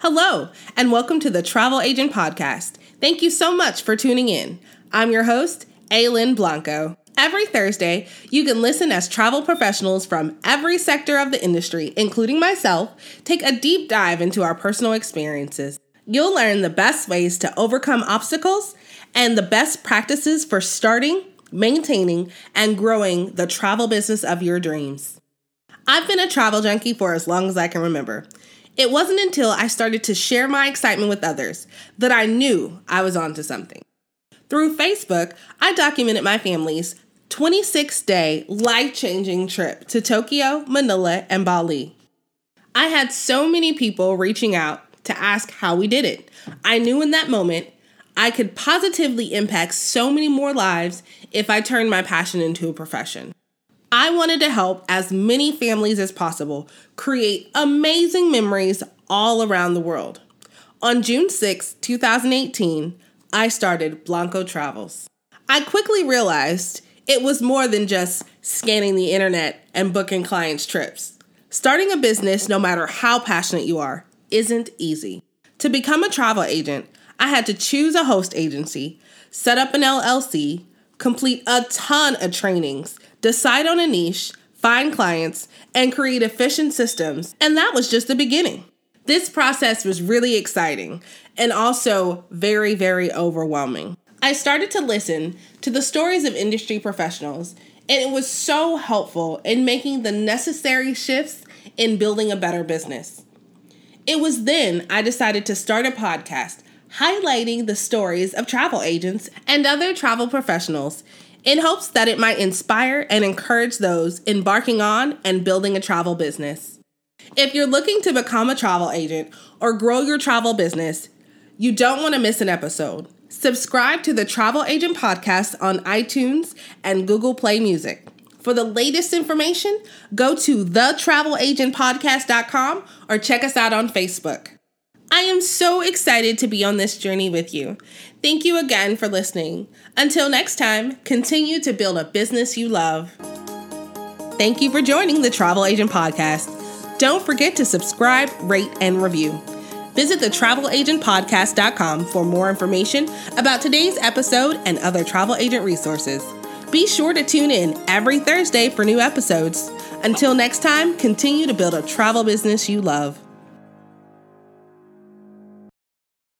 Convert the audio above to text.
Hello, and welcome to the Travel Agent Podcast. Thank you so much for tuning in. I'm your host, Aylin Blanco. Every Thursday, you can listen as travel professionals from every sector of the industry, including myself, take a deep dive into our personal experiences. You'll learn the best ways to overcome obstacles and the best practices for starting, maintaining, and growing the travel business of your dreams. I've been a travel junkie for as long as I can remember. It wasn't until I started to share my excitement with others that I knew I was onto something. Through Facebook, I documented my family's 26 day life changing trip to Tokyo, Manila, and Bali. I had so many people reaching out to ask how we did it. I knew in that moment I could positively impact so many more lives if I turned my passion into a profession. I wanted to help as many families as possible create amazing memories all around the world. On June 6, 2018, I started Blanco Travels. I quickly realized it was more than just scanning the internet and booking clients' trips. Starting a business, no matter how passionate you are, isn't easy. To become a travel agent, I had to choose a host agency, set up an LLC, complete a ton of trainings, decide on a niche, find clients, and create efficient systems. And that was just the beginning. This process was really exciting and also very, very overwhelming. I started to listen to the stories of industry professionals, and it was so helpful in making the necessary shifts in building a better business. It was then I decided to start a podcast highlighting the stories of travel agents and other travel professionals in hopes that it might inspire and encourage those embarking on and building a travel business. If you're looking to become a travel agent or grow your travel business, you don't want to miss an episode. Subscribe to the Travel Agent Podcast on iTunes and Google Play Music. For the latest information, go to thetravelagentpodcast.com or check us out on Facebook. I am so excited to be on this journey with you. Thank you again for listening. Until next time, continue to build a business you love. Thank you for joining the Travel Agent Podcast. Don't forget to subscribe, rate, and review. Visit thetravelagentpodcast.com for more information about today's episode and other travel agent resources. Be sure to tune in every Thursday for new episodes. Until next time, continue to build a travel business you love.